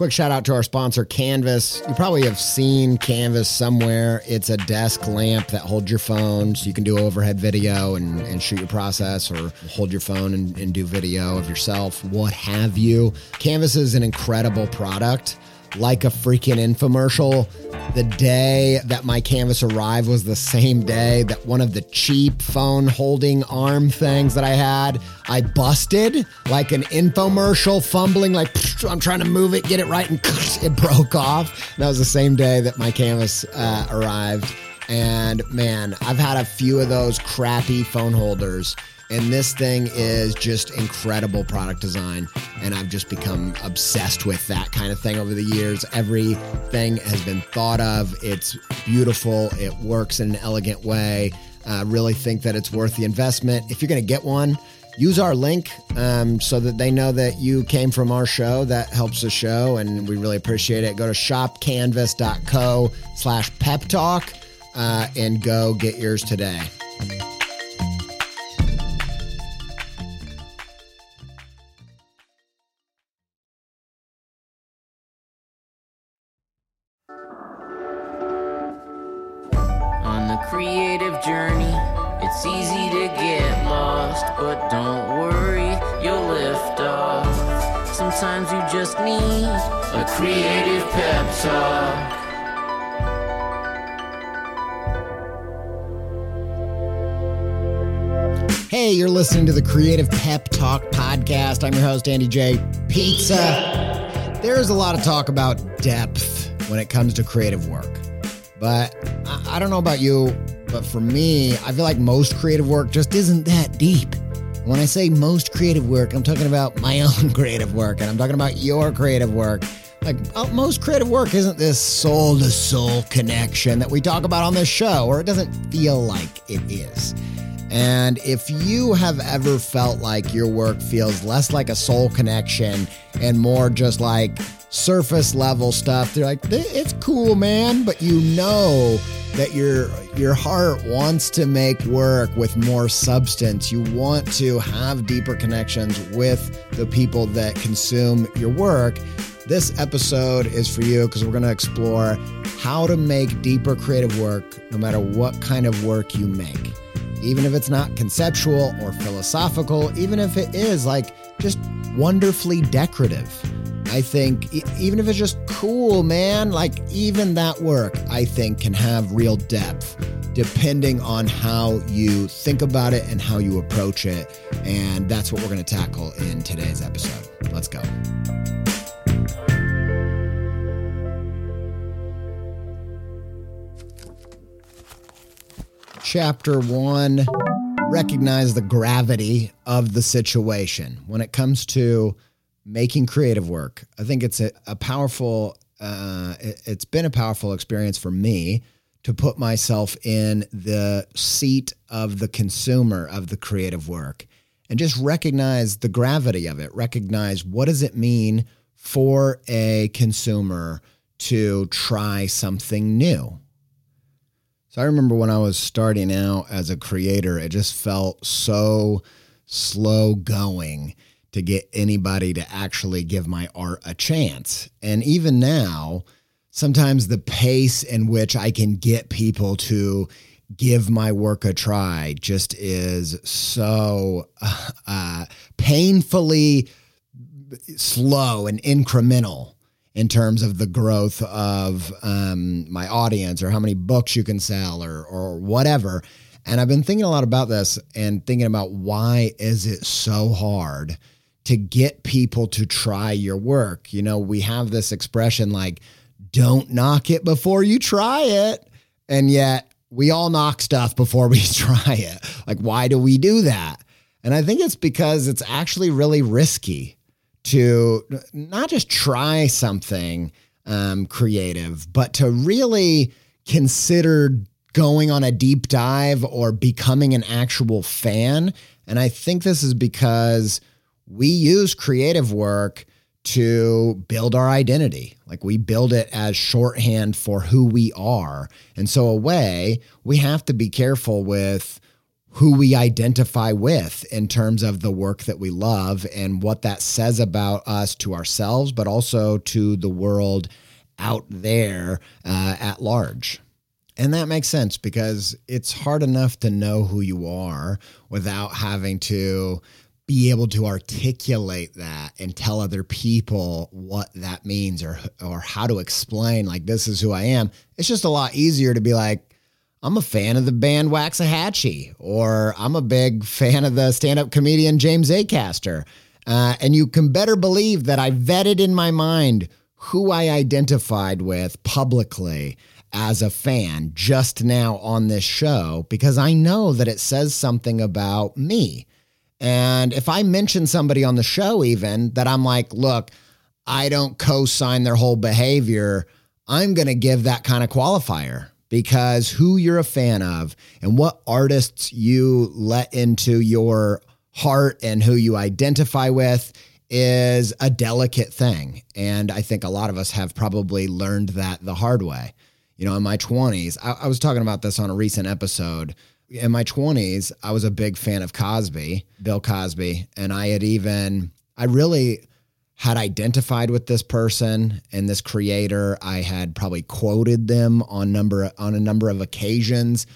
Quick shout out to our sponsor, Canvas. You probably have seen Canvas somewhere. It's a desk lamp that holds your phone so you can do overhead video and, and shoot your process or hold your phone and, and do video of yourself, what have you. Canvas is an incredible product like a freaking infomercial. The day that my canvas arrived was the same day that one of the cheap phone holding arm things that I had, I busted like an infomercial, fumbling, like I'm trying to move it, get it right, and it broke off. That was the same day that my canvas uh, arrived. And man, I've had a few of those crappy phone holders and this thing is just incredible product design. And I've just become obsessed with that kind of thing over the years. Everything has been thought of. It's beautiful. It works in an elegant way. I really think that it's worth the investment. If you're going to get one, use our link um, so that they know that you came from our show. That helps the show, and we really appreciate it. Go to shopcanvas.co slash pep talk uh, and go get yours today. Creative journey, it's easy to get lost, but don't worry, you'll lift off. Sometimes you just need a creative pep talk. Hey, you're listening to the Creative Pep Talk podcast. I'm your host, Andy J. Pizza. There's a lot of talk about depth when it comes to creative work. But I, I don't know about you, but for me, I feel like most creative work just isn't that deep. When I say most creative work, I'm talking about my own creative work and I'm talking about your creative work. Like uh, most creative work isn't this soul to soul connection that we talk about on this show, or it doesn't feel like it is. And if you have ever felt like your work feels less like a soul connection and more just like surface level stuff, they're like, it's cool, man, but you know that your your heart wants to make work with more substance. You want to have deeper connections with the people that consume your work. This episode is for you because we're going to explore how to make deeper creative work no matter what kind of work you make even if it's not conceptual or philosophical, even if it is like just wonderfully decorative. I think even if it's just cool, man, like even that work, I think can have real depth depending on how you think about it and how you approach it. And that's what we're going to tackle in today's episode. Let's go. Chapter one recognize the gravity of the situation when it comes to making creative work. I think it's a, a powerful, uh, it, it's been a powerful experience for me to put myself in the seat of the consumer of the creative work and just recognize the gravity of it. Recognize what does it mean for a consumer to try something new so I remember when I was starting out as a creator, it just felt so slow going to get anybody to actually give my art a chance. And even now, sometimes the pace in which I can get people to give my work a try just is so uh, painfully slow and incremental in terms of the growth of um, my audience or how many books you can sell or or whatever. And I've been thinking a lot about this and thinking about why is it so hard to get people to try your work? You know, we have this expression like don't knock it before you try it. And yet we all knock stuff before we try it. Like why do we do that? And I think it's because it's actually really risky to not just try something um, creative, but to really consider going on a deep dive or becoming an actual fan. And I think this is because we use creative work to build our identity. Like we build it as shorthand for who we are. And so, a way, we have to be careful with who we identify with in terms of the work that we love and what that says about us to ourselves, but also to the world out there uh, at large. And that makes sense because it's hard enough to know who you are without having to be able to articulate that and tell other people what that means or or how to explain like this is who I am. It's just a lot easier to be like I'm a fan of the band Waxahatchee or I'm a big fan of the stand-up comedian James Acaster. Uh, and you can better believe that I vetted in my mind who I identified with publicly as a fan just now on this show because I know that it says something about me. And if I mention somebody on the show, even that I'm like, look, I don't co sign their whole behavior, I'm going to give that kind of qualifier because who you're a fan of and what artists you let into your heart and who you identify with is a delicate thing. And I think a lot of us have probably learned that the hard way. You know, in my 20s, I, I was talking about this on a recent episode. In my 20s, I was a big fan of Cosby, Bill Cosby, and I had even, I really had identified with this person and this creator. I had probably quoted them on number on a number of occasions,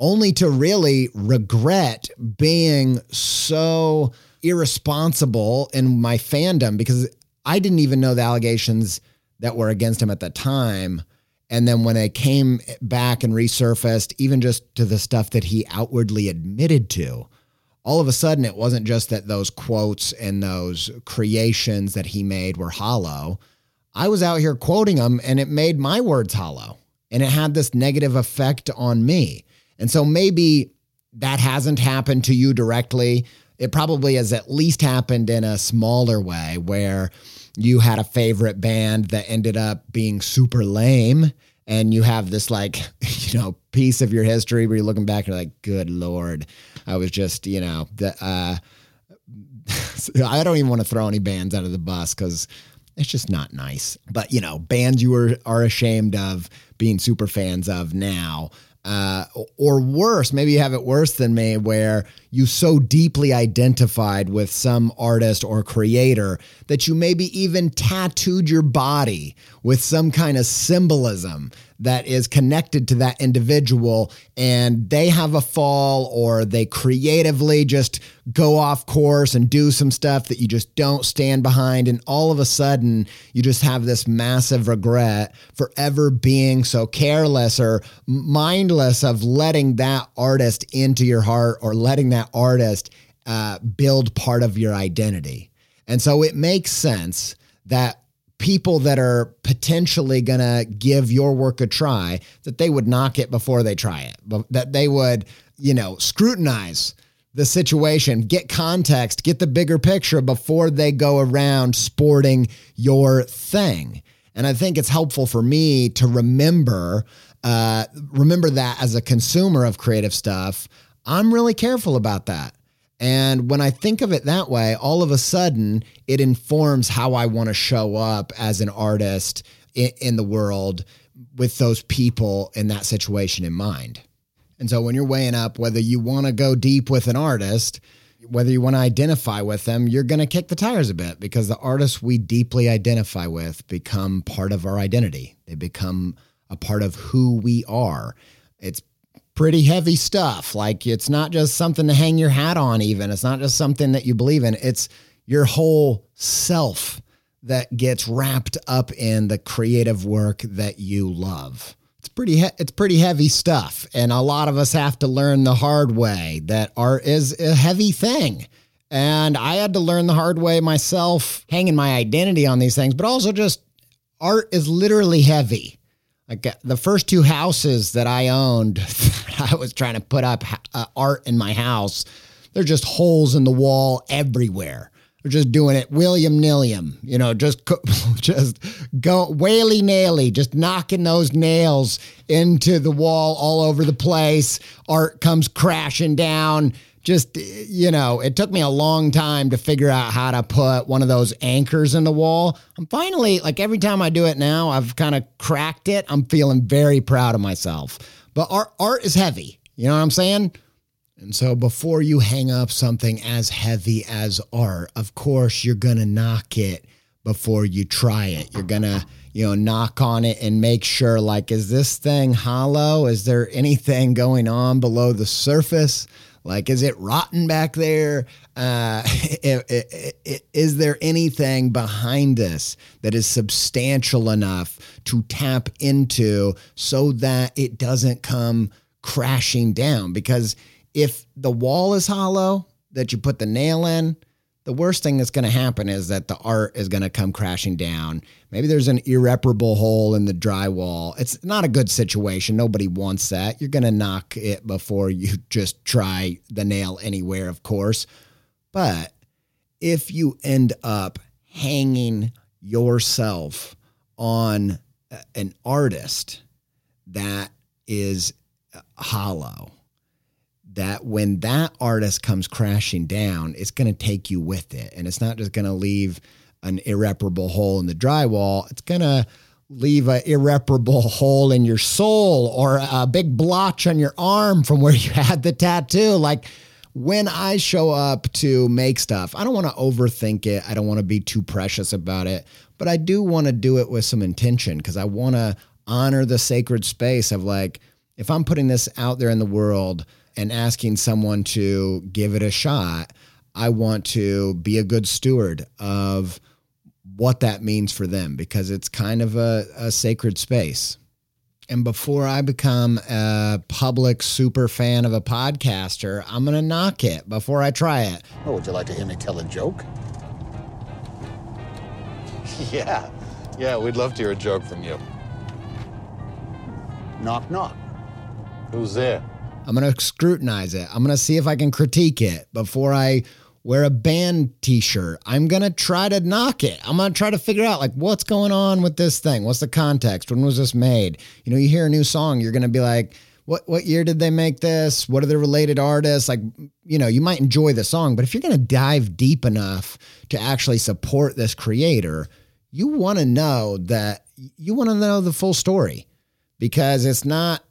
only to really regret being so irresponsible in my fandom because I didn't even know the allegations that were against him at the time. And then when it came back and resurfaced, even just to the stuff that he outwardly admitted to, all of a sudden it wasn't just that those quotes and those creations that he made were hollow. I was out here quoting them and it made my words hollow and it had this negative effect on me. And so maybe that hasn't happened to you directly, it probably has at least happened in a smaller way where you had a favorite band that ended up being super lame and you have this like you know piece of your history where you're looking back and you're like good lord. I was just you know the uh i don't even want to throw any bands out of the bus because it's just not nice. But you know bands you are, are ashamed of being super fans of now uh, or worse, maybe you have it worse than me, where you so deeply identified with some artist or creator that you maybe even tattooed your body with some kind of symbolism that is connected to that individual and they have a fall or they creatively just go off course and do some stuff that you just don't stand behind and all of a sudden you just have this massive regret for ever being so careless or mindless of letting that artist into your heart or letting that artist uh, build part of your identity. And so it makes sense that people that are potentially going to give your work a try that they would knock it before they try it but that they would you know scrutinize the situation get context get the bigger picture before they go around sporting your thing. And i think it's helpful for me to remember uh, remember that as a consumer of creative stuff. I'm really careful about that and when I think of it that way, all of a sudden it informs how I want to show up as an artist in, in, the world with those people in that situation in mind. And so when you're weighing up whether you want to go deep with an artist, whether you want to identify with them, you're going to kick the tires a bit because the artists we deeply identify with become part of our identity. They become a part of who we are. It's pretty heavy stuff. Like it's not just something to hang your hat on, even. It's not just something that you believe in. It's your whole self that gets wrapped up in the creative work that you love. It's pretty he- it's pretty heavy stuff and a lot of us have to learn the hard way that art is a heavy thing. And I had to learn the hard way myself, hanging my identity on these things, but also just art is literally heavy. Like the first two houses that I owned, I was trying to put up uh, art in my house. They're just holes in the wall everywhere. They're just doing it William Nilliam, you know, just just go whaley naily, just knocking those nails into the wall all over the place. Art comes crashing down just you know it took me a long time to figure out how to put one of those anchors in the wall i'm finally like every time i do it now i've kind of cracked it i'm feeling very proud of myself but art art is heavy you know what i'm saying And so before you hang up something as heavy as art, of course, you're to knock it before you try it. You're to, you know, knock on it and make sure like, is this thing hollow? Is there anything going on below the surface? Like, is it rotten back there? Uh, is there anything behind this that is substantial enough to tap into so that it doesn't come crashing down? Because if the wall is hollow that you put the nail in, the worst thing that's going to happen is that the art is going to come crashing down. Maybe there's an irreparable hole in the drywall. It's not a good situation. Nobody wants that. You're going to knock it before you just try the nail anywhere, of course. But if you end up hanging yourself on an artist that is uh, hollow, that when that artist comes crashing down, it's going to take you with it. And it's not just going to leave an irreparable hole in the drywall, it's going to leave an irreparable hole in your soul or a big blotch on your arm from where you had the tattoo. Like when I show up to make stuff, I don't want to overthink it. I don't want to be too precious about it, but I do want to do it with some intention because I want to honor the sacred space of like, if I'm putting this out there in the world, and asking someone to give it a shot, I want to be a good steward of what that means for them because it's kind of a, a sacred space. And before I become a public super fan of a podcaster, I'm going to knock it before I try it. Oh, would you like to hear me tell a joke? yeah, yeah, we'd love to hear a joke from you. Knock, knock. Who's there? I'm going to scrutinize it. I'm going to see if I can critique it before I wear a band t-shirt. I'm going to try to knock it. I'm going to try to figure out like what's going on with this thing? What's the context? When was this made? You know, you hear a new song, you're going to be like, what what year did they make this? What are the related artists? Like, you know, you might enjoy the song, but if you're going to dive deep enough to actually support this creator, you want to know that you want to know the full story because it's not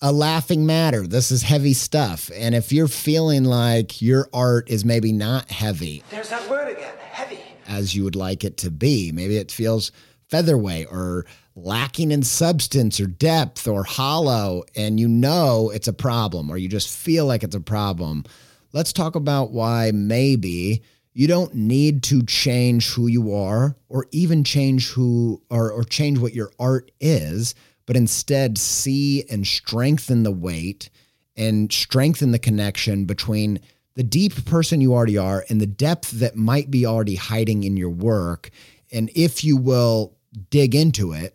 a laughing matter. This is heavy stuff. And if you're feeling like your art is maybe not heavy, there's that word again, heavy, as you would like it to be, maybe it feels featherweight or lacking in substance or depth or hollow, and you know it's a problem or you just feel like it's a problem. Let's talk about why maybe you don't need to change who you are or even change who or, or change what your art is but instead see and strengthen the weight and strengthen the connection between the deep person you already are and the depth that might be already hiding in your work. And if you will dig into it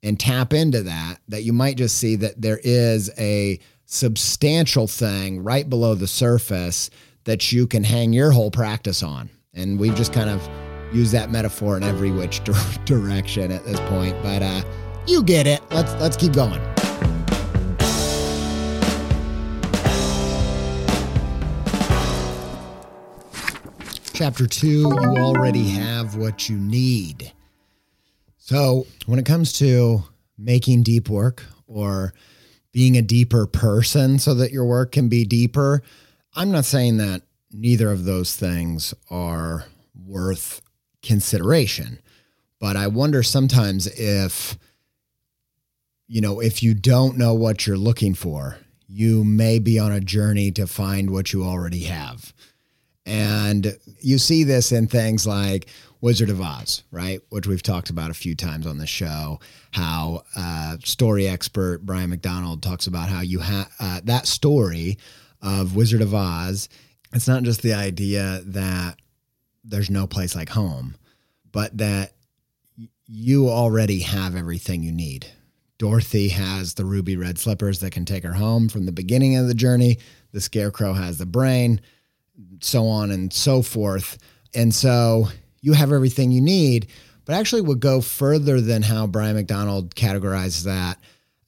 and tap into that, that you might just see that there is a substantial thing right below the surface that you can hang your whole practice on. And we've just kind of used that metaphor in every which direction at this point. But uh, you get it. Let's let's keep going. Chapter 2, you already have what you need. So, when it comes to making deep work or being a deeper person so that your work can be deeper, I'm not saying that neither of those things are worth consideration. But I wonder sometimes if you know, if you don't know what you're looking for, you may be on a journey to find what you already have. And you see this in things like Wizard of Oz, right? Which we've talked about a few times on the show. How uh, story expert Brian McDonald talks about how you have uh, that story of Wizard of Oz. It's not just the idea that there's no place like home, but that you already have everything you need Dorothy has the ruby red slippers that can take her home from the beginning of the journey. The scarecrow has the brain, so on and so forth. And so you have everything you need, but actually would go further than how Brian McDonald categorizes that.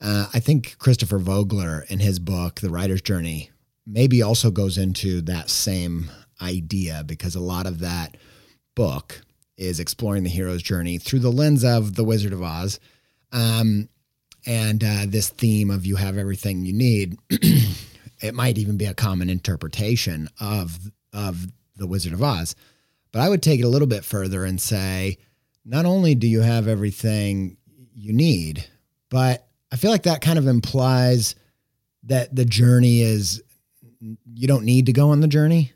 Uh, I think Christopher Vogler in his book, The Writer's Journey, maybe also goes into that same idea because a lot of that book is exploring the hero's journey through the lens of The Wizard of Oz. Um, and uh, this theme of you have everything you need. it might even be a common interpretation of of the Wizard of Oz. But I would take it a little bit further and say, not only do you have everything you need, but I feel like that kind of implies that the journey is you don't need to go on the journey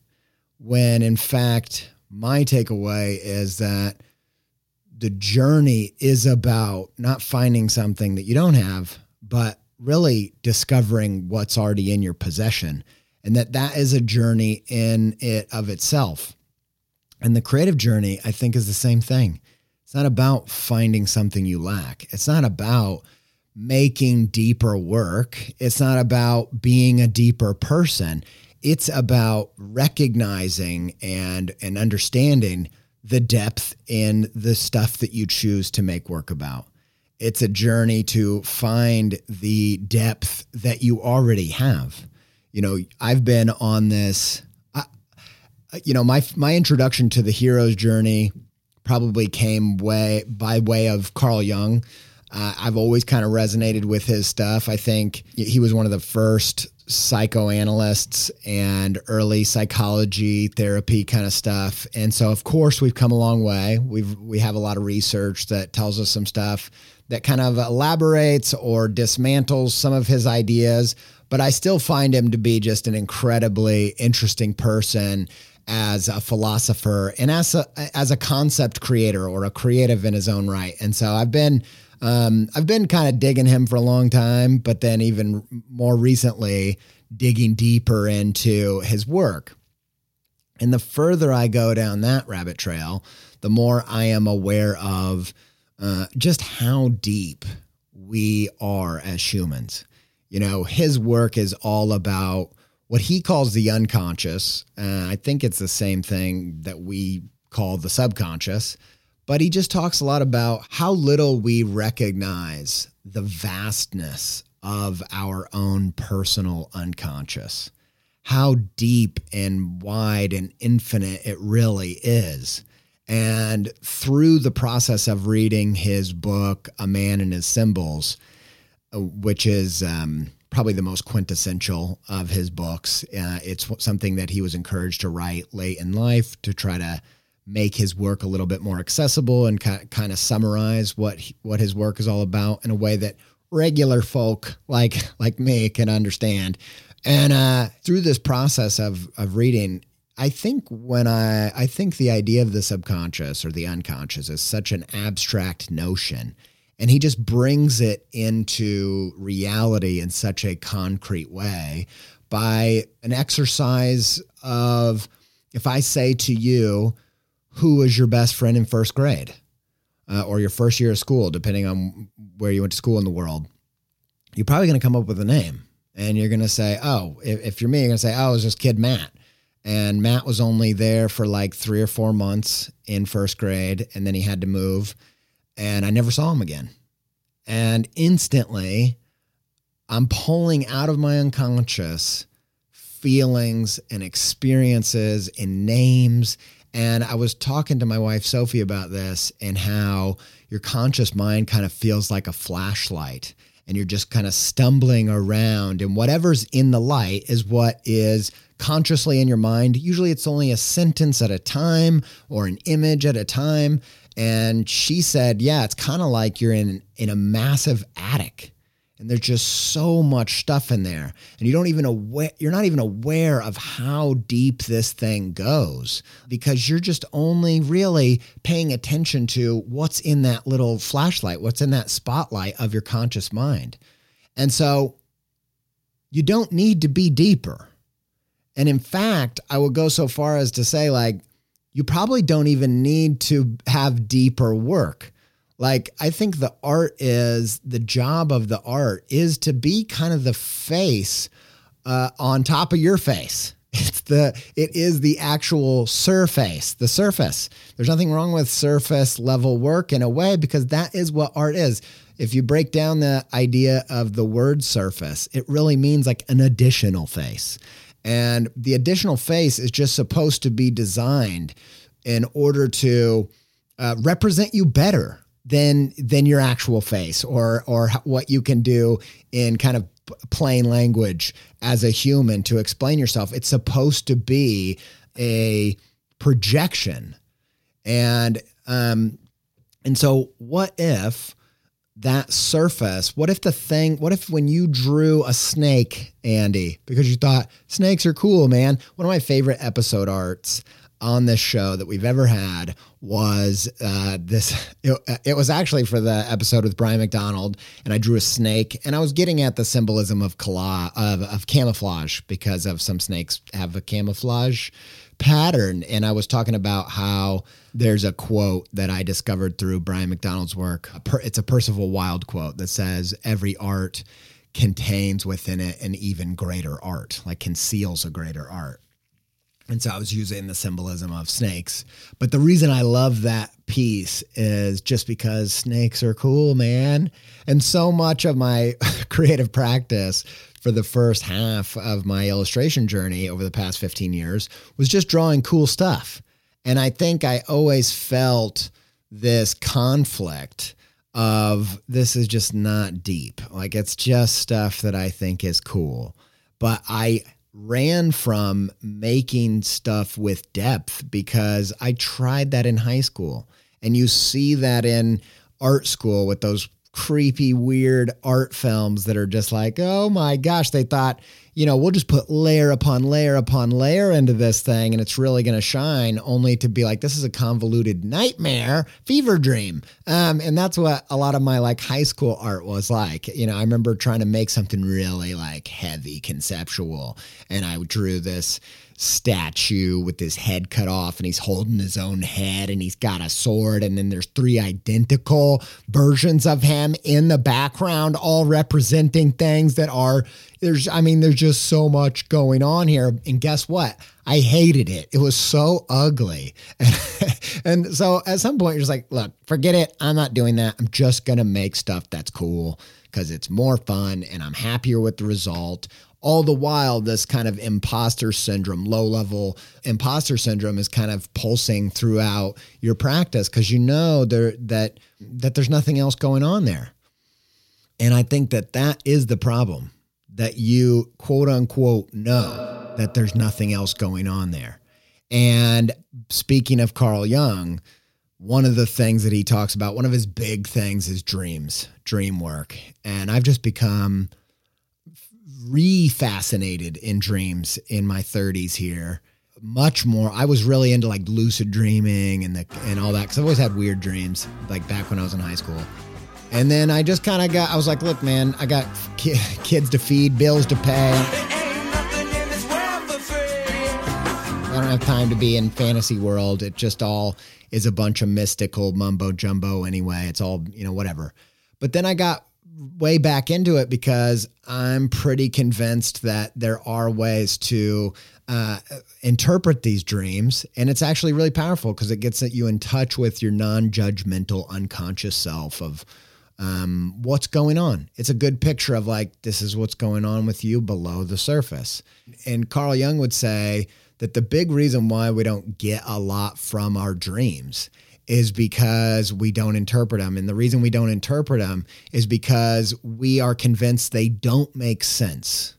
when in fact my takeaway is that the journey is about not finding something that you don't have but really discovering what's already in your possession. And that that is a journey in it of itself. And the creative journey i think is the same thing. It's not about finding something you lack. It's not about making deeper work. It's not about being a deeper person. It's about recognizing and and understanding the depth in the stuff that you choose to make work about it's a journey to find the depth that you already have. You know, I've been on this. You know, my my introduction to the hero's journey probably came way by way of Carl Jung. Uh, I've always kind of resonated with his stuff. I think he was one of the first psychoanalysts and early psychology therapy kind of stuff. And so, of course, we've come a long way. We've we have a lot of research that tells us some stuff that kind of elaborates or dismantles some of his ideas. But I still find him to be just an incredibly interesting person as a philosopher and as a as a concept creator or a creative in his own right. And so I've been um, I've been kind of digging him for a long time, but then even more recently digging deeper into his work. And the further I go down that rabbit trail, the more I am aware of uh, just how deep we are as humans. You know, his work is all about what he calls the unconscious. Uh, I think it's the same thing that we call the subconscious, but he just talks a lot about how little we recognize the vastness of our own personal unconscious, how deep and wide and infinite it really is. And through the process of reading his book, A Man and His Symbols, uh, which is um, probably the most quintessential of his books, uh, it's something that he was encouraged to write late in life to try to make his work a little bit more accessible and kind of summarize what he, what his work is all about in a way that regular folk like like me can understand. And uh, through this process of of reading, I think when I I think the idea of the subconscious or the unconscious is such an abstract notion and he just brings it into reality in such a concrete way by an exercise of if I say to you who was your best friend in first grade uh, or your first year of school depending on where you went to school in the world you're probably going to come up with a name and you're going to say oh if, if you're me you're going to say oh it was just kid Matt and Matt was only there for like three or four months in first grade, and then he had to move, and I never saw him again. And instantly, I'm pulling out of my unconscious feelings and experiences and names. And I was talking to my wife, Sophie, about this and how your conscious mind kind of feels like a flashlight and you're just kind of stumbling around, and whatever's in the light is what is consciously in your mind. Usually it's only a sentence at a time or an image at a time. And she said, yeah, it's kind of like you're in in a massive attic and there's just so much stuff in there. And you don't even aware you're not even aware of how deep this thing goes because you're just only really paying attention to what's in that little flashlight what's in that spotlight of your conscious mind. And so you don't need to be deeper. And in fact, I would go so far as to say, like, you probably don't even need to have deeper work. Like, I think the art is the job of the art is to be kind of the face uh, on top of your face. It's the it is the actual surface, the surface. There's nothing wrong with surface level work in a way because that is what art is. If you break down the idea of the word surface, it really means like an additional face. And the additional face is just supposed to be designed in order to uh, represent you better than than your actual face or or what you can do in kind of plain language as a human to explain yourself. It's supposed to be a projection. And um and so what if that surface, what if the thing, what if when you drew a snake, Andy, because you thought snakes are cool, man? One of my favorite episode arts on this show that we've ever had was uh, this. It, it, was actually for the episode with Brian McDonald, and I drew a snake, and I was getting at the symbolism of, cala- of, of camouflage because of some snakes have a camouflage pattern. And I was talking about how there's a quote that I discovered through Brian McDonald's work. It's a Percival Wilde quote that says, Every art contains within it an even greater art, like conceals a greater art. And so I was using the symbolism of snakes. But the reason I love that piece is just because snakes are cool, man. And so much of my creative practice for the first half of my illustration journey over the past 15 years was just drawing cool stuff. And I think I always felt this conflict of this is just not deep. Like it's just stuff that I think is cool. But I ran from making stuff with depth because I tried that in high school. And you see that in art school with those creepy, weird art films that are just like, oh my gosh, they thought, you know, we'll just put layer upon layer upon layer into this thing and it's really going to shine, only to be like, this is a convoluted nightmare, fever dream. Um, and that's what a lot of my like high school art was like. You know, I remember trying to make something really like heavy conceptual, and I drew this statue with his head cut off and he's holding his own head and he's got a sword and then there's three identical versions of him in the background all representing things that are there's I mean there's just so much going on here. And guess what? I hated it. It was so ugly. And so at some point you're just like look forget it. I'm not doing that. I'm just going to make stuff that's cool because it's more fun and I'm happier with the result all the while this kind of imposter syndrome low level imposter syndrome is kind of pulsing throughout your practice because you know there that that there's nothing else going on there. And i think that that is the problem that you quote unquote know that there's nothing else going on there. And speaking of carl jung one of the things that he talks about one of his big things is dreams dream work. And i've just become re-fascinated in dreams in my 30s here. Much more i was really into like lucid dreaming and the and all that because i always had weird dreams like back when i was in high school. And then i just kind of got i was like look man i got ki- kids to feed bills to pay. I don't have time to be in fantasy world. It just all is a bunch of mystical mumbo jumbo anyway. It's all you know whatever. But then i got way back into it because I'm pretty convinced that there are ways to uh, interpret these dreams. And it's actually really powerful because it gets you in touch with your non judgmental, unconscious self of um, what's going on. It's a good picture of like, this is what's going on with you below the surface. And Carl Jung would say that the big reason why we don't get a lot from our dreams is because we don't interpret them. And the reason we don't interpret them is because we are convinced they don't make sense.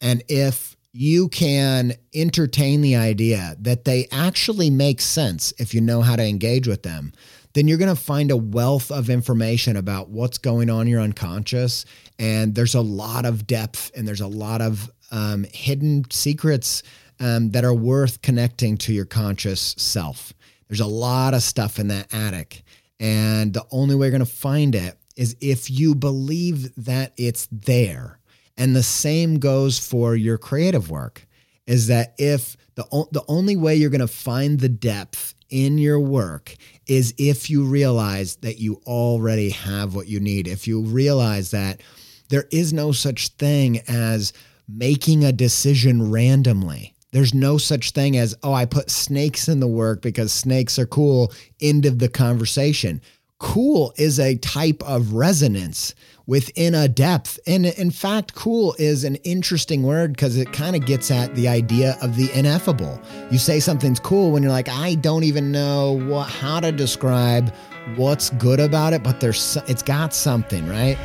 And if you can entertain the idea that they actually make sense if you know how to engage with them, then you're going to find a wealth of information about what's going on in your unconscious. And there's a lot of depth and there's a lot of um, hidden secrets um, that are worth connecting to your conscious self. There's a lot of stuff in that attic. And the only way you're going to find it is if you believe that it's there. And the same goes for your creative work is that if the, the only way you're going to find the depth in your work is if you realize that you already have what you need. If you realize that there is no such thing as making a decision randomly. There's no such thing as, oh, I put snakes in the work because snakes are cool. End of the conversation. Cool is a type of resonance within a depth. And in fact, cool is an interesting word because it kind of gets at the idea of the ineffable. You say something's cool when you're like, I don't even know what how to describe what's good about it, but there's it's got something, right?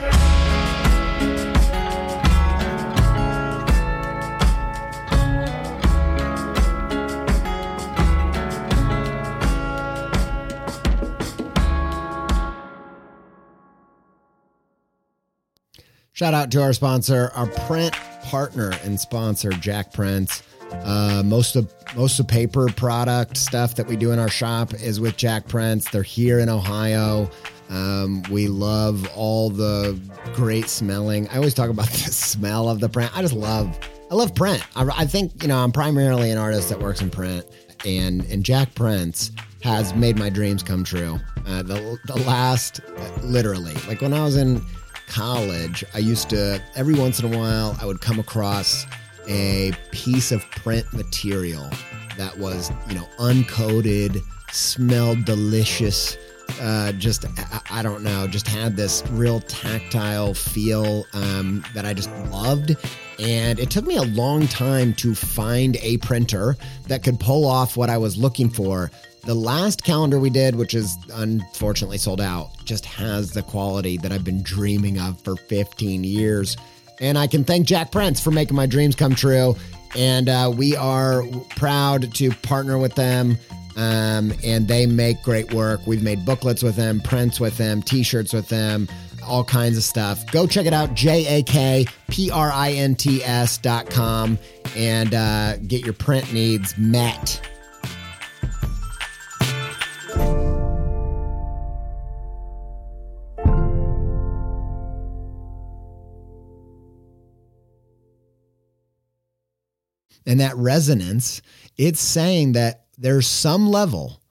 Shout out to our sponsor, our print partner and sponsor, Jakprints. Uh, most of most of paper product stuff that we do in our shop is with Jakprints. They're here in Ohio. Um, we love all the great smelling. I always talk about the smell of the print. I just love, I love print. I, I think you know I'm primarily an artist that works in print, and and Jakprints has made my dreams come true. Uh, the the last, literally, like when I was in college, I used to every once in a while I would come across a piece of print material that was, you know, uncoated, smelled delicious. Uh, just I, I don't know, just had this real tactile feel um, that I just loved, and it took me a long time to find a printer that could pull off what I was looking for. The last calendar we did, which is unfortunately sold out, just has the quality that I've been dreaming of for 15 years. And I can thank Jakprints for making my dreams come true. And uh, we are proud to partner with them. Um, and they make great work. We've made booklets with them, prints with them, t shirts with them, all kinds of stuff. Go check it out, J A K P R I N T S dot com, and uh, get your print needs met. And that resonance, it's saying that there's some level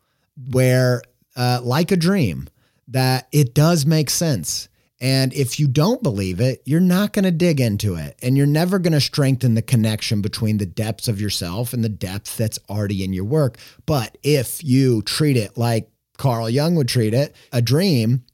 where, uh, like a dream, that it does make sense. And if you don't believe it, you're not going to dig into it. And you're never going to strengthen the connection between the depths of yourself and the depth that's already in your work. But if you treat it like Carl Jung would treat it, a dream,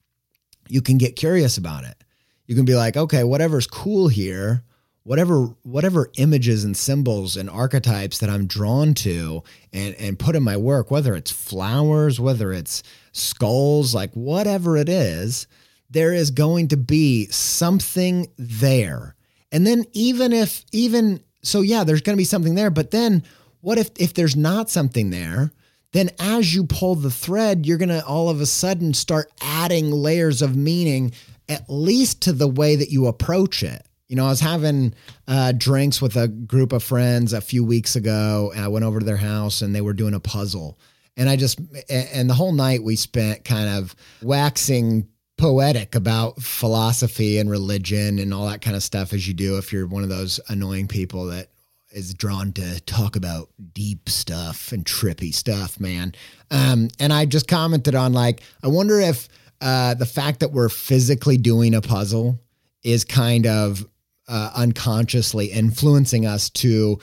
you can get curious about it. You can be like, okay, whatever's cool here, whatever whatever images and symbols and archetypes that I'm drawn to and and put in my work, whether it's flowers, whether it's skulls, like whatever it is, there is going to be something there. And then even if even so yeah, there's going to be something there, but then what if if there's not something there? Then as you pull the thread, you're going to all of a sudden start adding layers of meaning at least to the way that you approach it. You know, I was having uh, drinks with a group of friends a few weeks ago, and I went over to their house and they were doing a puzzle. And I just, and the whole night we spent kind of waxing poetic about philosophy and religion and all that kind of stuff, as you do if you're one of those annoying people that is drawn to talk about deep stuff and trippy stuff, man. Um, and I just commented on, like, I wonder if uh, the fact that we're physically doing a puzzle is kind of uh, unconsciously influencing us to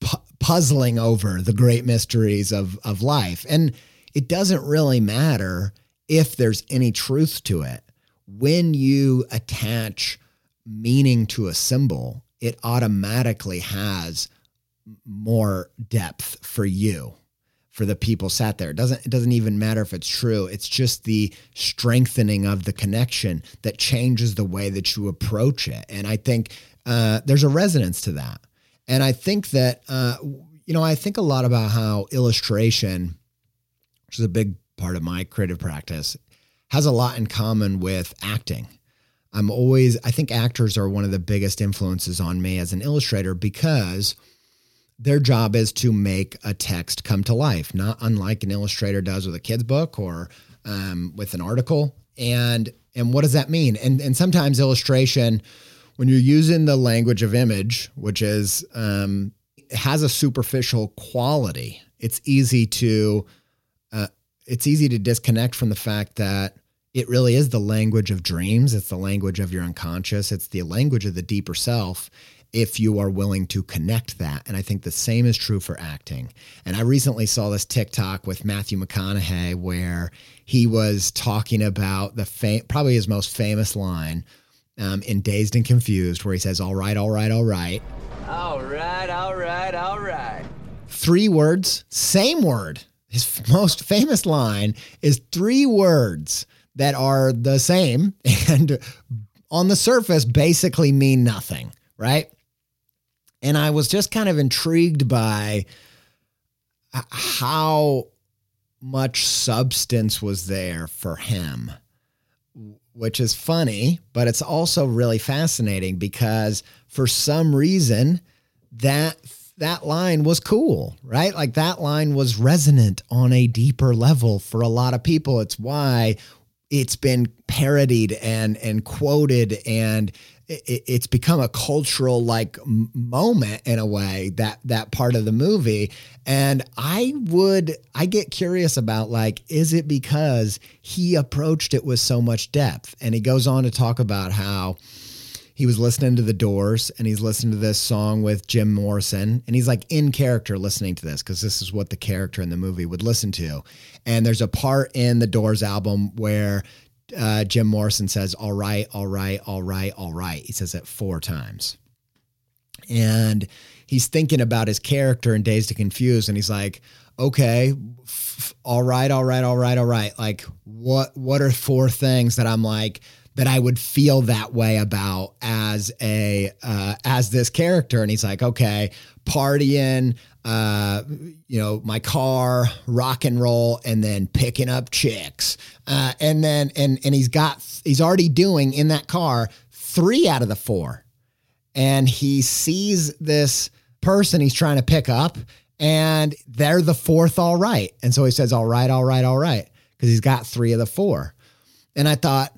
pu- puzzling over the great mysteries of of life. And it doesn't really matter if there's any truth to it. When you attach meaning to a symbol, it automatically has more depth for you for the people sat there. It doesn't it doesn't even matter if it's true. It's just the strengthening of the connection that changes the way that you approach it. And I think uh, there's a resonance to that. And I think that uh, you know I think a lot about how illustration, which is a big part of my creative practice, has a lot in common with acting. I'm always I think actors are one of the biggest influences on me as an illustrator because their job is to make a text come to life, not unlike an illustrator does with a kid's book or um, with an article. And and what does that mean? And and sometimes illustration, when you're using the language of image, which is um, has a superficial quality, it's easy to uh, it's easy to disconnect from the fact that it really is the language of dreams. It's the language of your unconscious. It's the language of the deeper self if you are willing to connect that. And I think the same is true for acting. And I recently saw this TikTok with Matthew McConaughey where he was talking about the fam- probably his most famous line um, in Dazed and Confused, where he says, All right, all right, all right. All right, all right, all right. Three words, same word. His most famous line is three words that are the same and on the surface basically mean nothing, right? And I was just kind of intrigued by how much substance was there for him which is funny, but it's also really fascinating because for some reason that that line was cool, right? Like that line was resonant on a deeper level for a lot of people. It's why it's been parodied and and quoted and it, it's become a cultural like moment in a way that that part of the movie. And i would i get curious about like is it because he approached it with so much depth? And he goes on to talk about how he was listening to the doors and he's listening to this song with jim morrison and he's like in character listening to this because this is what the character in the movie would listen to. And there's a part in the doors album where uh, Jim Morrison says, all right, all right, all right, all right. He says it four times. And he's thinking about his character in Dazed and Confused, And he's like, okay, f- all right, all right, all right, all right. Like, what, what are four things that I'm like, that I would feel that way about as a uh, as this character. And he's like, okay, partying, uh, you know, my car, rock and roll, and then picking up chicks. Uh, and then and and he's got he's already doing in that car three out of the four. And he sees this person he's trying to pick up, and they're the fourth all right. And so he says, All right, all right, all right. Because he's got three of the four. And I thought,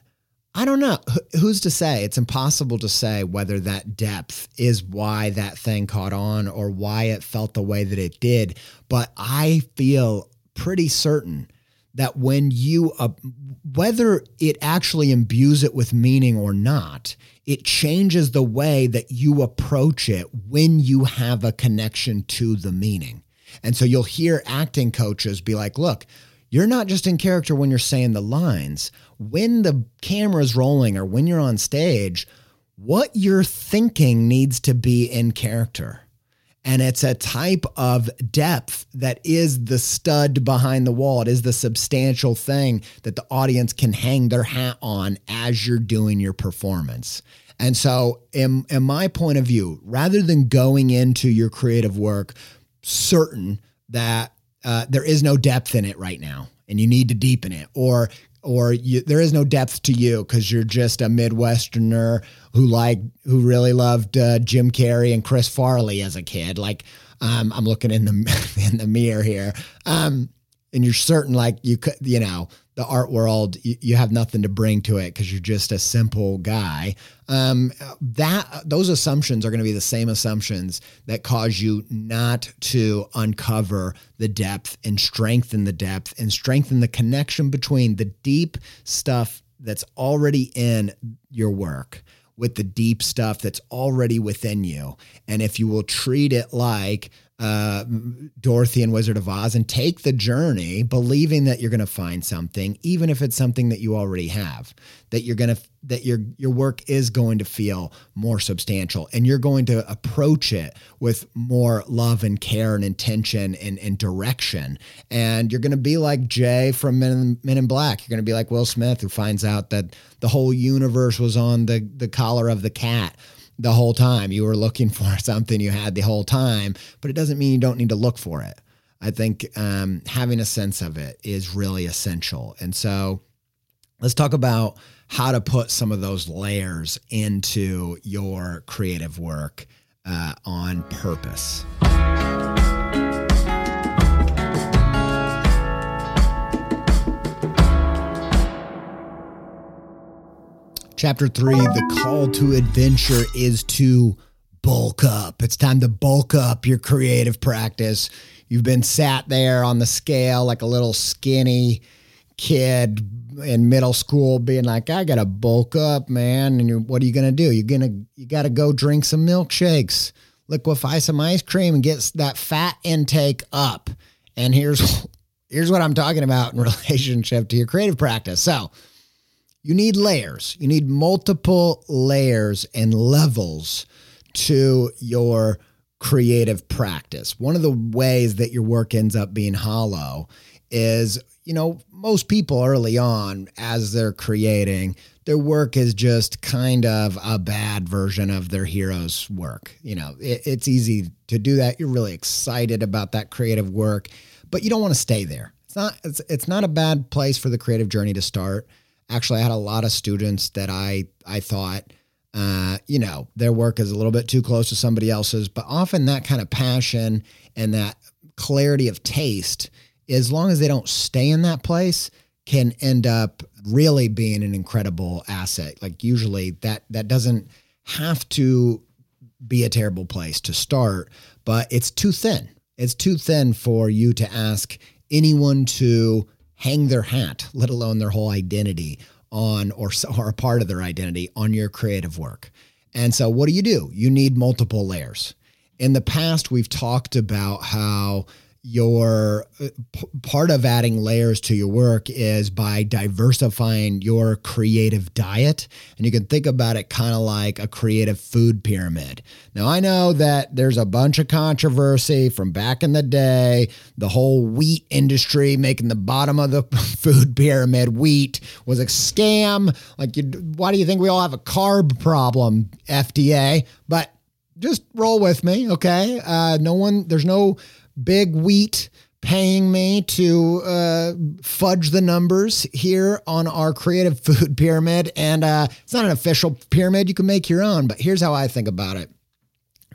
I don't know. Who's to say? It's impossible to say whether that depth is why that thing caught on or why it felt the way that it did. But I feel pretty certain that when you, uh, whether it actually imbues it with meaning or not, it changes the way that you approach it when you have a connection to the meaning. And so you'll hear acting coaches be like, look, you're not just in character when you're saying the lines. When the camera's rolling or when you're on stage, what you're thinking needs to be in character. And it's a type of depth that is the stud behind the wall. It is the substantial thing that the audience can hang their hat on as you're doing your performance. And so, in, in my point of view, rather than going into your creative work certain that uh, there is no depth in it right now and you need to deepen it or or you, there is no depth to you because you're just a midwesterner who like who really loved uh, jim carrey and chris farley as a kid. Like um, i'm looking in the in the mirror here. Um, and you're certain like you could you know the art world you, you have nothing to bring to it because you're just a simple guy. Um, that those assumptions are going to be the same assumptions that cause you not to uncover the depth and strengthen the depth and strengthen the connection between the deep stuff that's already in your work with the deep stuff that's already within you. And if you will treat it like uh, Dorothy and Wizard of Oz and take the journey, believing that you're going to find something, even if it's something that you already have. That you're going to that your your work is going to feel more substantial, and you're going to approach it with more love and care and intention and, and direction. And you're going to be like Jay from Men, Men in Black. You're going to be like Will Smith, who finds out that the whole universe was on the the collar of the cat the whole time. You were looking for something you had the whole time, but it doesn't mean you don't need to look for it. I think um, having a sense of it is really essential. And so let's talk about how to put some of those layers into your creative work uh, on purpose. Chapter three the call to adventure is to bulk up. It's time to bulk up your creative practice. You've been sat there on the scale like a little skinny kid in middle school being like, I gotta bulk up, man. And what are you gonna do? You're gonna you gotta go drink some milkshakes, liquefy some ice cream, and get that fat intake up. And here's here's what I'm talking about in relationship to your creative practice. So you need layers. You need multiple layers and levels to your creative practice. One of the ways that your work ends up being hollow is, you know, most people early on as they're creating, their work is just kind of a bad version of their hero's work. You know, it, it's easy to do that. You're really excited about that creative work, but you don't want to stay there. It's not it's, it's not a bad place for the creative journey to start Actually, I had a lot of students that I I thought, uh, you know, their work is a little bit too close to somebody else's, but often that kind of passion and that clarity of taste, as long as they don't stay in that place, can end up really being an incredible asset. Like usually that that doesn't have to be a terrible place to start, but it's too thin. It's too thin for you to ask anyone to hang their hat, let alone their whole identity on or, or a part of their identity on your creative work. And so, what do you do? You need multiple layers. In the past, we've talked about how your uh, p- part of adding layers to your work is by diversifying your creative diet. And you can think about it kind of like a creative food pyramid. Now i know that there's a bunch of controversy from back in the day the whole wheat industry making the bottom of the food pyramid. Wheat was a scam. Like you, why do you think we all have a carb problem fda but just roll with me okay? Uh, no one there's no big wheat paying me to uh, fudge the numbers here on our creative food pyramid. And uh, it's not an official pyramid. You can make your own, but here's how I think about it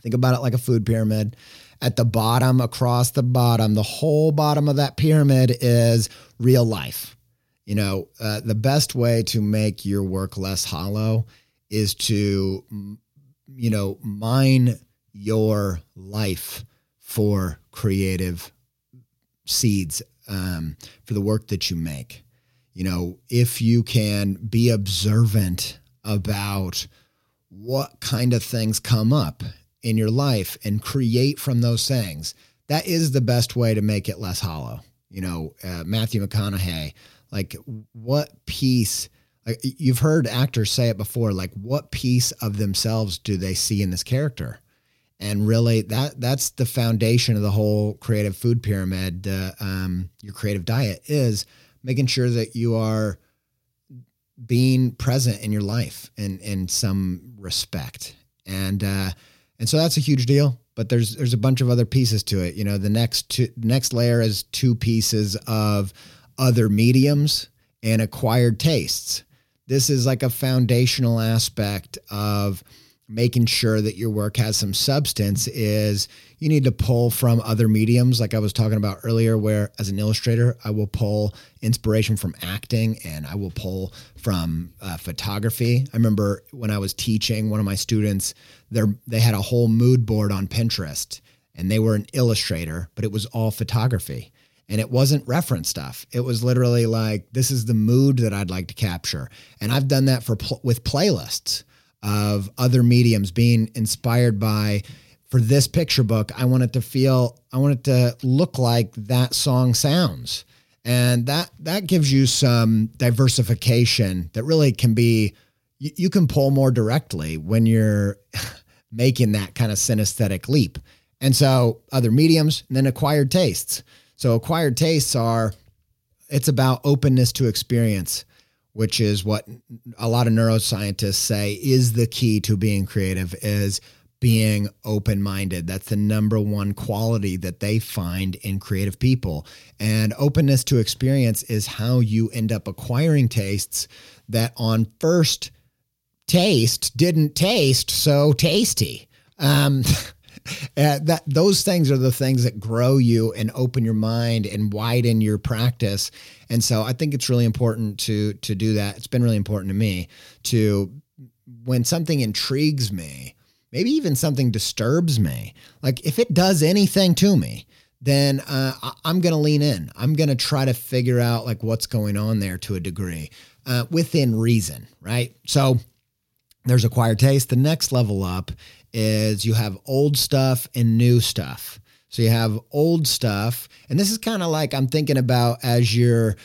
think about it like a food pyramid. At the bottom, across the bottom, the whole bottom of that pyramid is real life. You know, uh, the best way to make your work less hollow is to, you know, mine your life for creative seeds um, for the work that you make. You know, if you can be observant about what kind of things come up in your life and create from those things, that is the best way to make it less hollow. You know, uh, Matthew McConaughey, like what piece, you've heard actors say it before, like what piece of themselves do they see in this character? And really that that's the foundation of the whole creative food pyramid uh, um, your creative diet is making sure that you are being present in your life in in some respect. And uh, and so that's a huge deal but there's there's a bunch of other pieces to it. You know the next two, next layer is two pieces of other mediums and acquired tastes. This is like a foundational aspect of making sure that your work has some substance is you need to pull from other mediums like i was talking about earlier where as an illustrator i will pull inspiration from acting and i will pull from uh, photography. I remember when i was teaching one of my students they had a whole mood board on pinterest and they were an illustrator but it was all photography. And it wasn't reference stuff. It was literally like this is the mood that I'd like to capture, and I've done that for pl- with playlists of other mediums being inspired by for this picture book i want it to feel i want it to look like that song sounds. And that that gives you some diversification that really can be you, you can pull more directly when you're making that kind of synesthetic leap. And so other mediums and then acquired tastes. So acquired tastes are it's about openness to experience which is what a lot of neuroscientists say is the key to being creative is being open-minded. That's the number one quality that they find in creative people. And openness to experience is how you end up acquiring tastes that on first taste didn't taste so tasty. Um, that those things are the things that grow you and open your mind and widen your practice. And so I think it's really important to to do that. It's been really important to me to when something intrigues me, maybe even something disturbs me, like if it does anything to me, then uh, I'm going to lean in. I'm going to try to figure out like what's going on there to a degree uh, within reason, right? So there's acquired taste. The next level up is you have old stuff and new stuff. So you have old stuff, and this is kind of like I'm thinking about as you're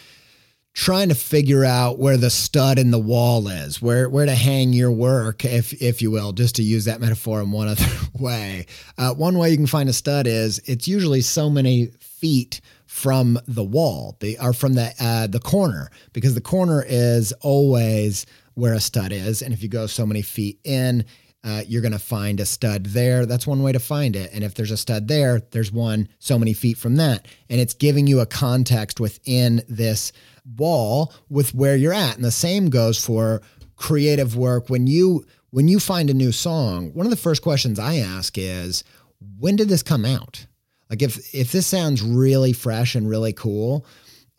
trying to figure out where the stud in the wall is, where where to hang your work, if if you will, just to use that metaphor in one other way. Uh, one way you can find a stud is it's usually so many feet from the wall, they are from the uh, the corner, because the corner is always where a stud is, and if you go so many feet in, uh, you're going to find a stud there. That's one way to find it. And if there's a stud there, there's one so many feet from that. And it's giving you a context within this wall with where you're at. And the same goes for creative work. When you when you find a new song, one of the first questions I ask is, when did this come out? Like if if this sounds really fresh and really cool,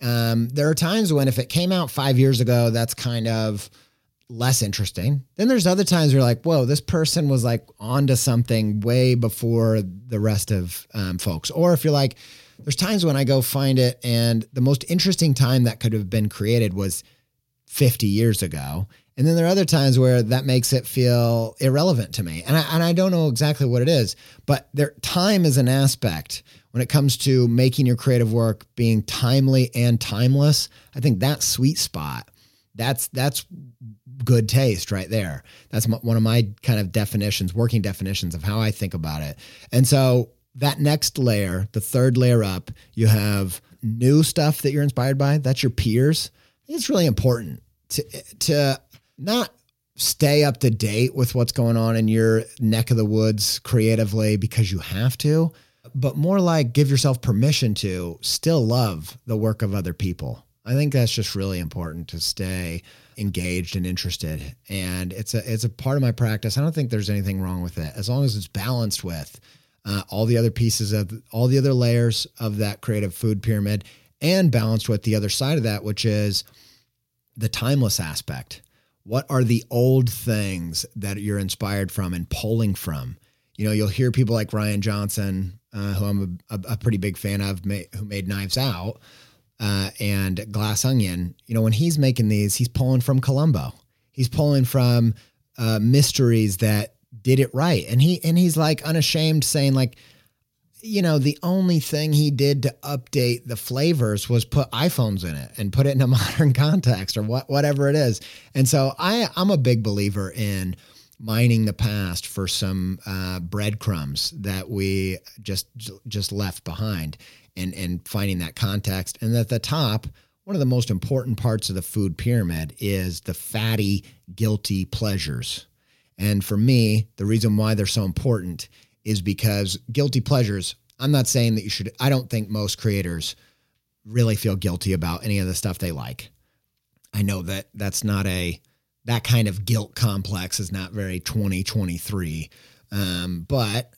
um, there are times when if it came out five years ago, that's kind of less interesting. Then there's other times where you're like, whoa, this person was like onto something way before the rest of um, folks. Or if you're like, there's times when I go find it and the most interesting time that could have been created was 50 years ago. And then there are other times where that makes it feel irrelevant to me. And I, and I don't know exactly what it is, but there time is an aspect when it comes to making your creative work being timely and timeless. I think that sweet spot that's that's good taste right there. That's my, one of my kind of definitions, working definitions of how I think about it. And so that next layer, the third layer up, you have new stuff that you're inspired by. That's your peers. it's really important to to not stay up to date with what's going on in your neck of the woods creatively because you have to, but more like give yourself permission to still love the work of other people. I think that's just really important to stay engaged and interested. And it's a it's a part of my practice. I don't think there's anything wrong with it as long as it's balanced with uh, all the other pieces of all the other layers of that creative food pyramid and balanced with the other side of that, which is the timeless aspect. What are the old things that you're inspired from and pulling from? You know, you'll hear people like Rian Johnson, uh, who I'm a, a, pretty big fan of, who made Knives Out uh, and Glass Onion, you know, when he's making these, he's pulling from Columbo. He's pulling from uh, mysteries that did it right, and he and he's like unashamed saying like, you know, the only thing he did to update the flavors was put iPhones in it and put it in a modern context or what whatever it is. And so I I'm a big believer in mining the past for some uh, breadcrumbs that we just just left behind and and finding that context. And at the top, one of the most important parts of the food pyramid is the fatty, guilty pleasures. And for me, the reason why they're so important is because guilty pleasures, I'm not saying that you should, I don't think most creators really feel guilty about any of the stuff they like. I know that that's not a, that kind of guilt complex is not very 2023. Um, but,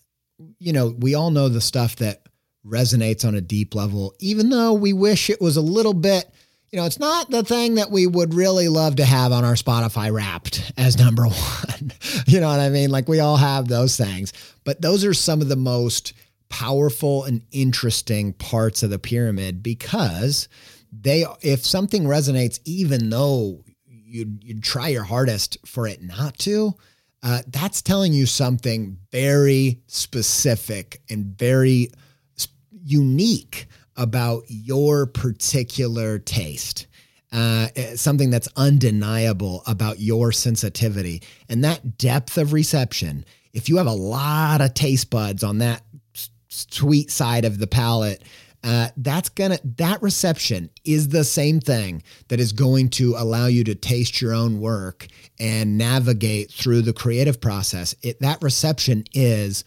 you know, we all know the stuff that resonates on a deep level, even though we wish it was a little bit, you know, it's not the thing that we would really love to have on our Spotify wrapped as number one. you know what I mean? Like we all have those things, but those are some of the most powerful and interesting parts of the pyramid because they, if something resonates, even though you you try your hardest for it not to, uh, that's telling you something very specific and very unique about your particular taste. Uh, eh, something that's undeniable about your sensitivity and that depth of reception. If you have a lot of taste buds on that sweet side of the palate, uh, that's gonna that reception is the same thing that is going to allow you to taste your own work and navigate through the creative process. It, that reception is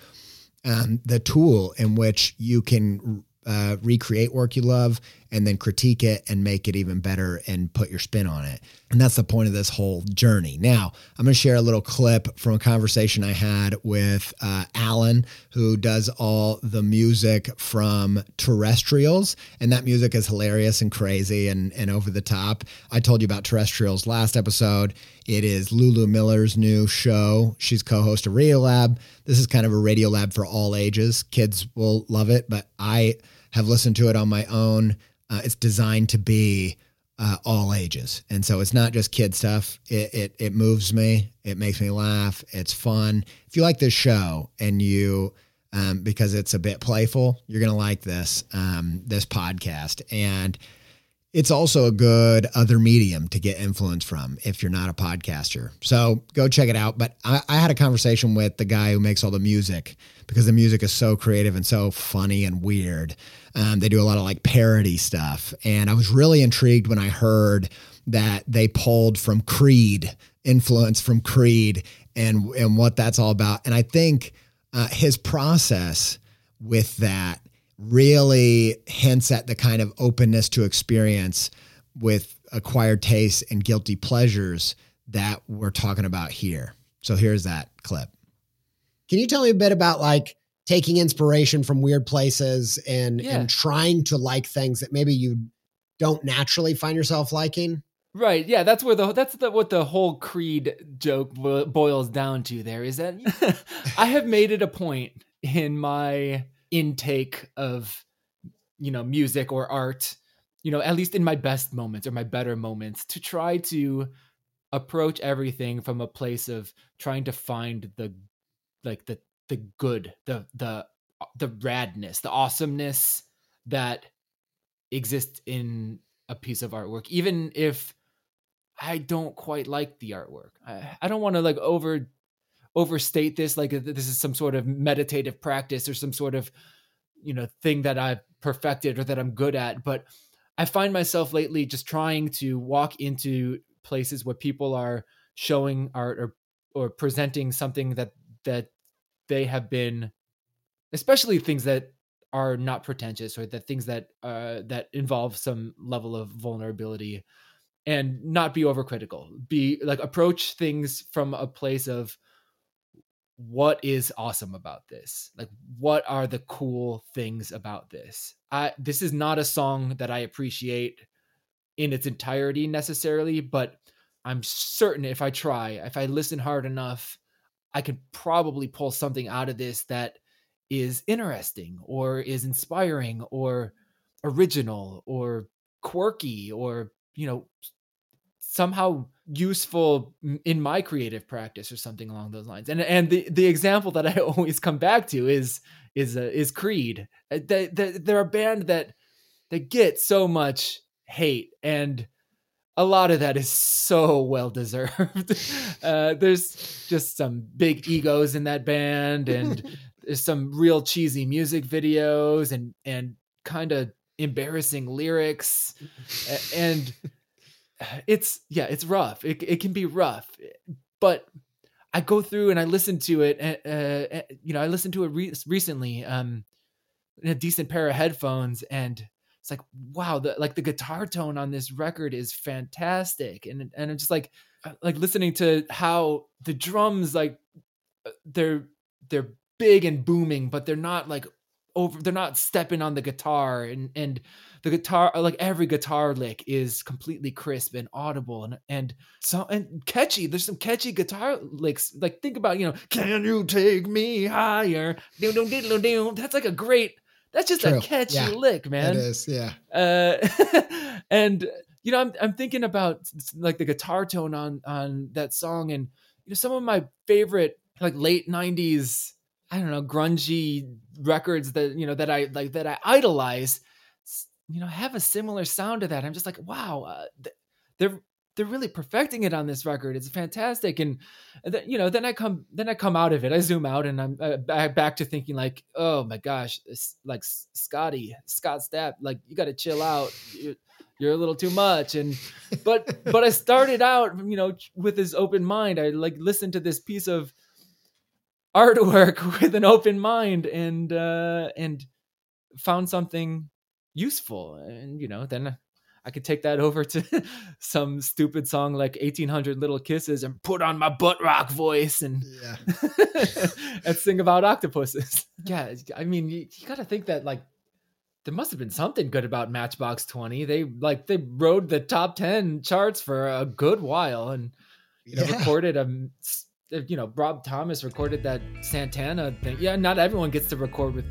um, the tool in which you can uh, recreate work you love and then critique it and make it even better and put your spin on it. And that's the point of this whole journey. Now, I'm going to share a little clip from a conversation I had with uh, Alan, who does all the music from Terrestrials. And that music is hilarious and crazy and, and over the top. I told you about Terrestrials last episode. It is Lulu Miller's new show. She's co host of Radiolab. This is kind of a Radiolab for all ages. Kids will love it, but I have listened to it on my own. Uh, it's designed to be uh, all ages, and so it's not just kid stuff. It, it it moves me. It makes me laugh. It's fun. If you like this show and you um, because it's a bit playful, you're gonna like this um, this podcast and it's also a good other medium to get influence from if you're not a podcaster. So go check it out. But I, I, had a conversation with the guy who makes all the music because the music is so creative and so funny and weird. Um, they do a lot of like parody stuff. And I was really intrigued when I heard that they pulled from Creed, influence from Creed, and and what that's all about. And I think uh, his process with that really hints at the kind of openness to experience with acquired tastes and guilty pleasures that we're talking about here. So here's that clip. Can you tell me a bit about like taking inspiration from weird places and Yeah. and trying to like things that maybe you don't naturally find yourself liking? Right. Yeah, that's where the that's the, what the whole Creed joke boils down to. There is that I have made it a point in my intake of you know music or art, you know, at least in my best moments or my better moments, to try to approach everything from a place of trying to find the like the the good, the the the radness, the awesomeness that exists in a piece of artwork, even if I don't quite like the artwork. I, I don't want to like over overstate this like this is some sort of meditative practice or some sort of you know thing that I've perfected or that I'm good at, but I find myself lately just trying to walk into places where people are showing art or or presenting something that that they have been especially things that are not pretentious or that things that uh that involve some level of vulnerability and not be overcritical. Be like approach things from a place of what is awesome about this? Like what are the cool things about this? I this is not a song that i appreciate in its entirety necessarily but i'm certain if i try if i listen hard enough i can probably pull something out of this that is interesting or is inspiring or original or quirky or you know somehow useful in my creative practice or something along those lines. And and the the example that i always come back to is is uh, is creed. Uh, they, they, they're a band that that get so much hate and a lot of that is so well deserved. Uh, there's just some big egos in that band and there's some real cheesy music videos and and kind of embarrassing lyrics. And it's yeah it's rough. It, it can be rough but i go through and i listen to it and uh, uh, you know i listened to it re- recently um in a decent pair of headphones and it's like wow the like the guitar tone on this record is fantastic. And and I'm just like uh, like listening to how the drums like uh, they're they're big and booming but they're not like over they're not stepping on the guitar and and the guitar like every guitar lick is completely crisp and audible and and so and catchy there's some catchy guitar licks like think about you know can you take me higher that's like a great that's just True. a catchy Yeah. lick man It is, yeah. uh, and you know, I'm I'm thinking about like the guitar tone on on that song, and you know, some of my favorite like late '90s, I don't know, grungy records that you know that I like that I idolize, you know, have a similar sound to that. I'm just like, wow, uh, they're they're really perfecting it on this record. It's fantastic, and then, you know, then I come then I come out of it. I zoom out, and I'm uh, back back to thinking like, oh my gosh, it's like Scotty Scott Stapp, like you got to chill out. You're, you're a little too much, and but but I started out, you know, with this open mind. I like listened to this piece of artwork with an open mind, and uh and found something useful, and you know, then. I could take that over to some stupid song like 1800 Little Kisses and put on my butt rock voice and Yeah. and sing about octopuses. Yeah, I mean, you, you got to think that like there must have been something good about Matchbox 20. They like they rode the top 10 charts for a good while and you know Yeah. recorded a you know Rob Thomas recorded that Santana thing. Yeah, not everyone gets to record with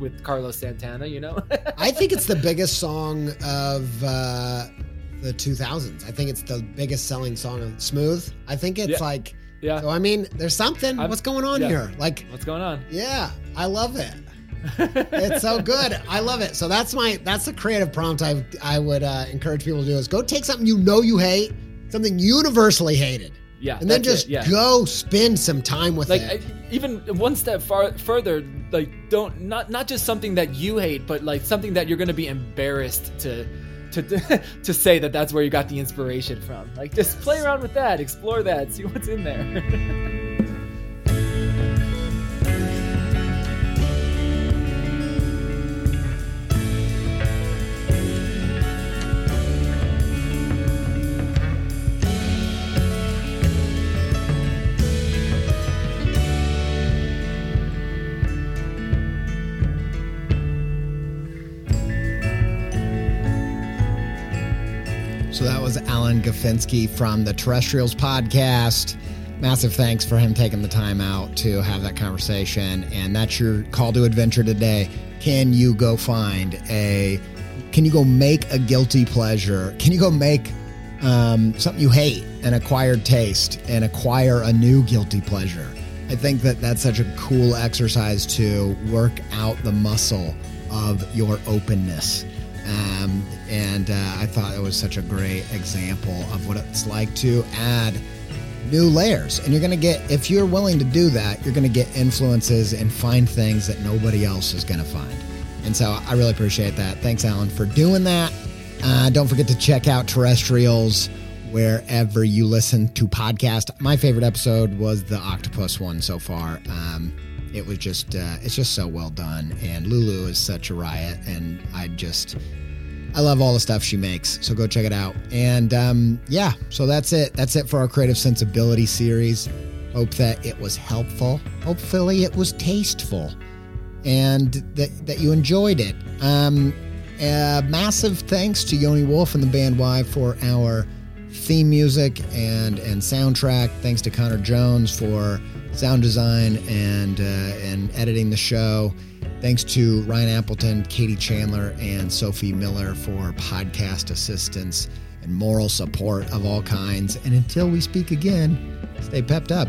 with Carlos Santana, you know. I think it's the biggest song of uh, the 2000s. I think it's the biggest selling song of Smooth. I think it's Yeah. like, yeah. so I mean, there's something. I'm- What's going on yeah. here? Like, What's going on? yeah, I love it. It's so good. I love it. So that's my that's the creative prompt I I would uh, encourage people to do is go take something you know you hate, something universally hated, yeah. and then just it, yeah. go spend some time with like it. I- even one step far further like don't not not just something that you hate but like something that you're going to be embarrassed to to to say that that's where you got the inspiration from. Like just play around with that, explore that, see what's in there. So that was Alan Gafinsky from the Terrestrials podcast. Massive thanks for him taking the time out to have that conversation. And that's your call to adventure today. Can you go find a, can you go make a guilty pleasure? Can you go make um, something you hate, an acquired taste, and acquire a new guilty pleasure? I think that that's such a cool exercise to work out the muscle of your openness. Um, and uh, I thought it was such a great example of what it's like to add new layers. And you're going to get, if you're willing to do that, you're going to get influences and find things that nobody else is going to find. And so I really appreciate that. Thanks, Alan, for doing that. Uh, don't forget to check out Terrestrials wherever you listen to podcast. My favorite episode was the octopus one so far. Um, it was just uh, it's just so well done. And lulu is such a riot and i just i love all the stuff she makes. So go check it out. And um, yeah so that's it. That's it for our creative sensibility series. Hope that it was helpful. Hopefully it was tasteful and that, that you enjoyed it. Um, uh, massive thanks to yoni wolf and the band WHY? for our theme music and and soundtrack. Thanks to connor jones for sound design and uh, and editing the show. Thanks to Ryan Appleton, Katie Chandler, and Sophie Miller for podcast assistance and moral support of all kinds. And until we speak again, stay pepped up.